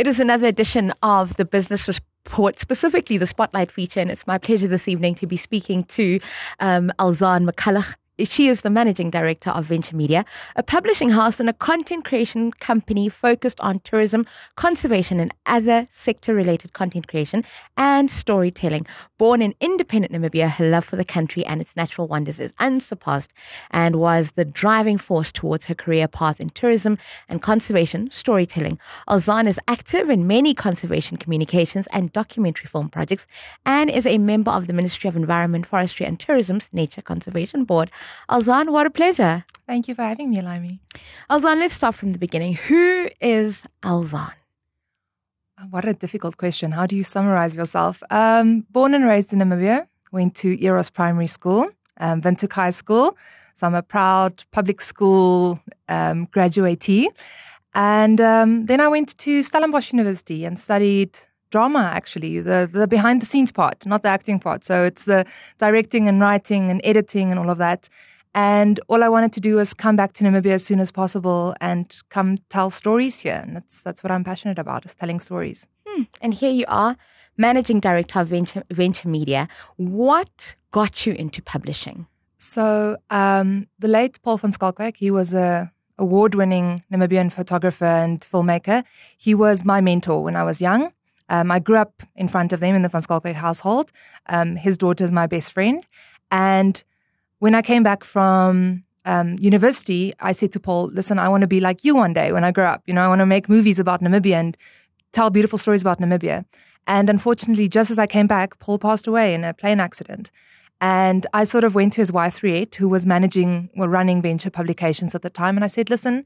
It is another edition of the Business Report, specifically the Spotlight feature, and it's my pleasure this evening to be speaking to um, Elzanne McCulloch. She is the managing director of Venture Media, a publishing house and a content creation company focused on tourism, conservation, and other sector related content creation and storytelling. Born in independent Namibia, her love for the country and its natural wonders is unsurpassed and was the driving force towards her career path in tourism and conservation storytelling. Elzanne is active in many conservation communications and documentary film projects and is a member of the Ministry of Environment, Forestry and Tourism's Nature Conservation Board. Elzanne, what a pleasure. Thank you for having me, Laimi. Elzanne, let's start from the beginning. Who is Elzanne? What a difficult question. How do you summarize yourself? Um, born and raised in Namibia, went to Eros Primary School, um, Windhoek High School. So I'm a proud public school um, graduatee. And um, then I went to Stellenbosch University and studied drama actually the the behind the scenes part not the acting part. So it's the directing and writing and editing and all of that. And all I wanted to do was come back to Namibia as soon as possible and come tell stories here. And that's that's what I'm passionate about is telling stories. Hmm. and here you are managing director of venture, venture media. What got you into publishing? So um, the late Paul van Schalkwyk he was a award-winning Namibian photographer and filmmaker. He was my mentor when I was young um, I grew up in front of them in the Van Schalkwyk household. Um, his daughter is my best friend. And when I came back from um, university, I said to Paul, listen, I want to be like you one day when I grow up. You know, I want to make movies about Namibia and tell beautiful stories about Namibia. And unfortunately, just as I came back, Paul passed away in a plane accident. And I sort of went to his wife, Riet, who was managing, well, running venture publications at the time. And I said, listen,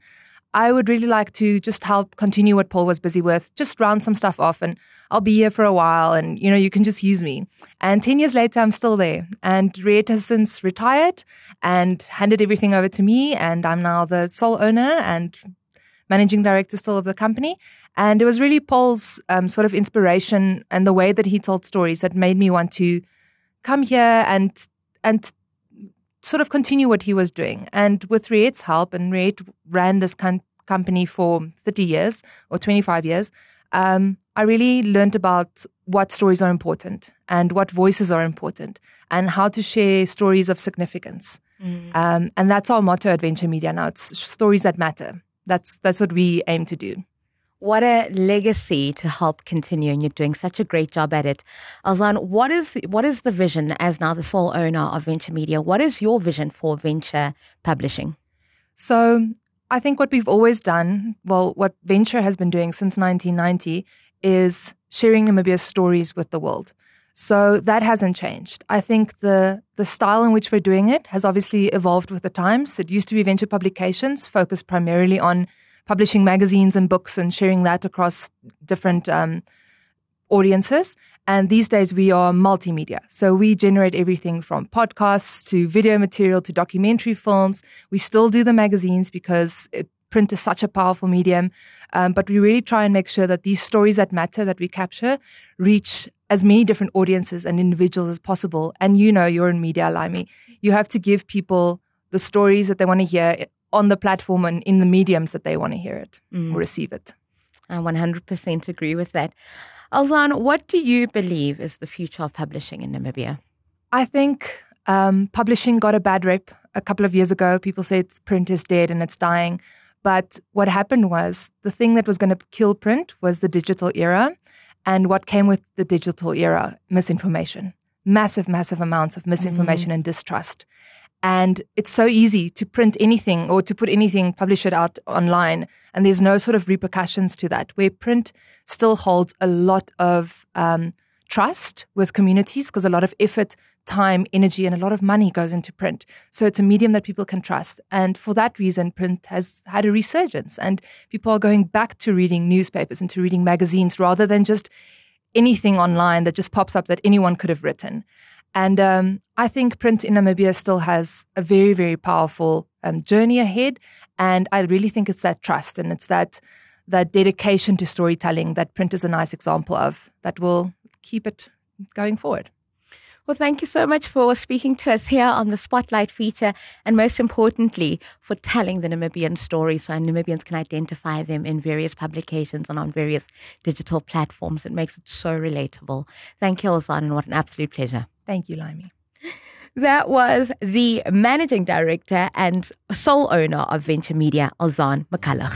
I would really like to just help continue what Paul was busy with, just round some stuff off and I'll be here for a while and you know you can just use me. And 10 years later I'm still there and Riet has since retired and handed everything over to me and I'm now the sole owner and managing director still of the company. And it was really Paul's um, sort of inspiration and the way that he told stories that made me want to come here and and sort of continue what he was doing. And with Riet's help, and Riet ran this com- company for 30 years or 25 years, um, I really learned about what stories are important and what voices are important and how to share stories of significance. Mm. Um, and that's our motto at Venture Media now. It's stories that matter. That's that's what we aim to do. What a legacy to help continue, and you're doing such a great job at it. Elzanne, what is what is the vision as now the sole owner of Venture Media? What is your vision for venture publishing? So I think what we've always done, well, what Venture has been doing since 1990 is sharing Namibia's stories with the world. So that hasn't changed. I think the the style in which we're doing it has obviously evolved with the times. It used to be venture publications focused primarily on publishing magazines and books and sharing that across different um, audiences. And these days we are multimedia. So we generate everything from podcasts to video material to documentary films. We still do the magazines because it, print is such a powerful medium. Um, but we really try and make sure that these stories that matter that we capture reach as many different audiences and individuals as possible. And you know, you're in media, Laimi. You have to give people the stories that they want to hear on the platform and in the mediums that they want to hear it mm. or receive it. I 100% agree with that. Elzanne, what do you believe is the future of publishing in Namibia? I think um, publishing got a bad rep a couple of years ago. People said print is dead and it's dying. But what happened was the thing that was going to kill print was the digital era. And what came with the digital era? Misinformation. Massive, massive amounts of misinformation mm. and distrust. And it's so easy to print anything or to put anything, publish it out online. And there's no sort of repercussions to that, where print still holds a lot of um, trust with communities because a lot of effort, time, energy, and a lot of money goes into print. So it's a medium that people can trust. And for that reason, print has had a resurgence. And people are going back to reading newspapers and to reading magazines rather than just anything online that just pops up that anyone could have written. And um, I think print in Namibia still has a very, very powerful um, journey ahead. And I really think it's that trust and it's that that dedication to storytelling that print is a nice example of that will keep it going forward. Well, thank you so much for speaking to us here on the Spotlight feature, and most importantly, for telling the Namibian story so Namibians can identify them in various publications and on various digital platforms. It makes it so relatable. Thank you, Elzanne, and what an absolute pleasure. Thank you, Laimi. That was the managing director and sole owner of Venture Media, Elzanne McCulloch.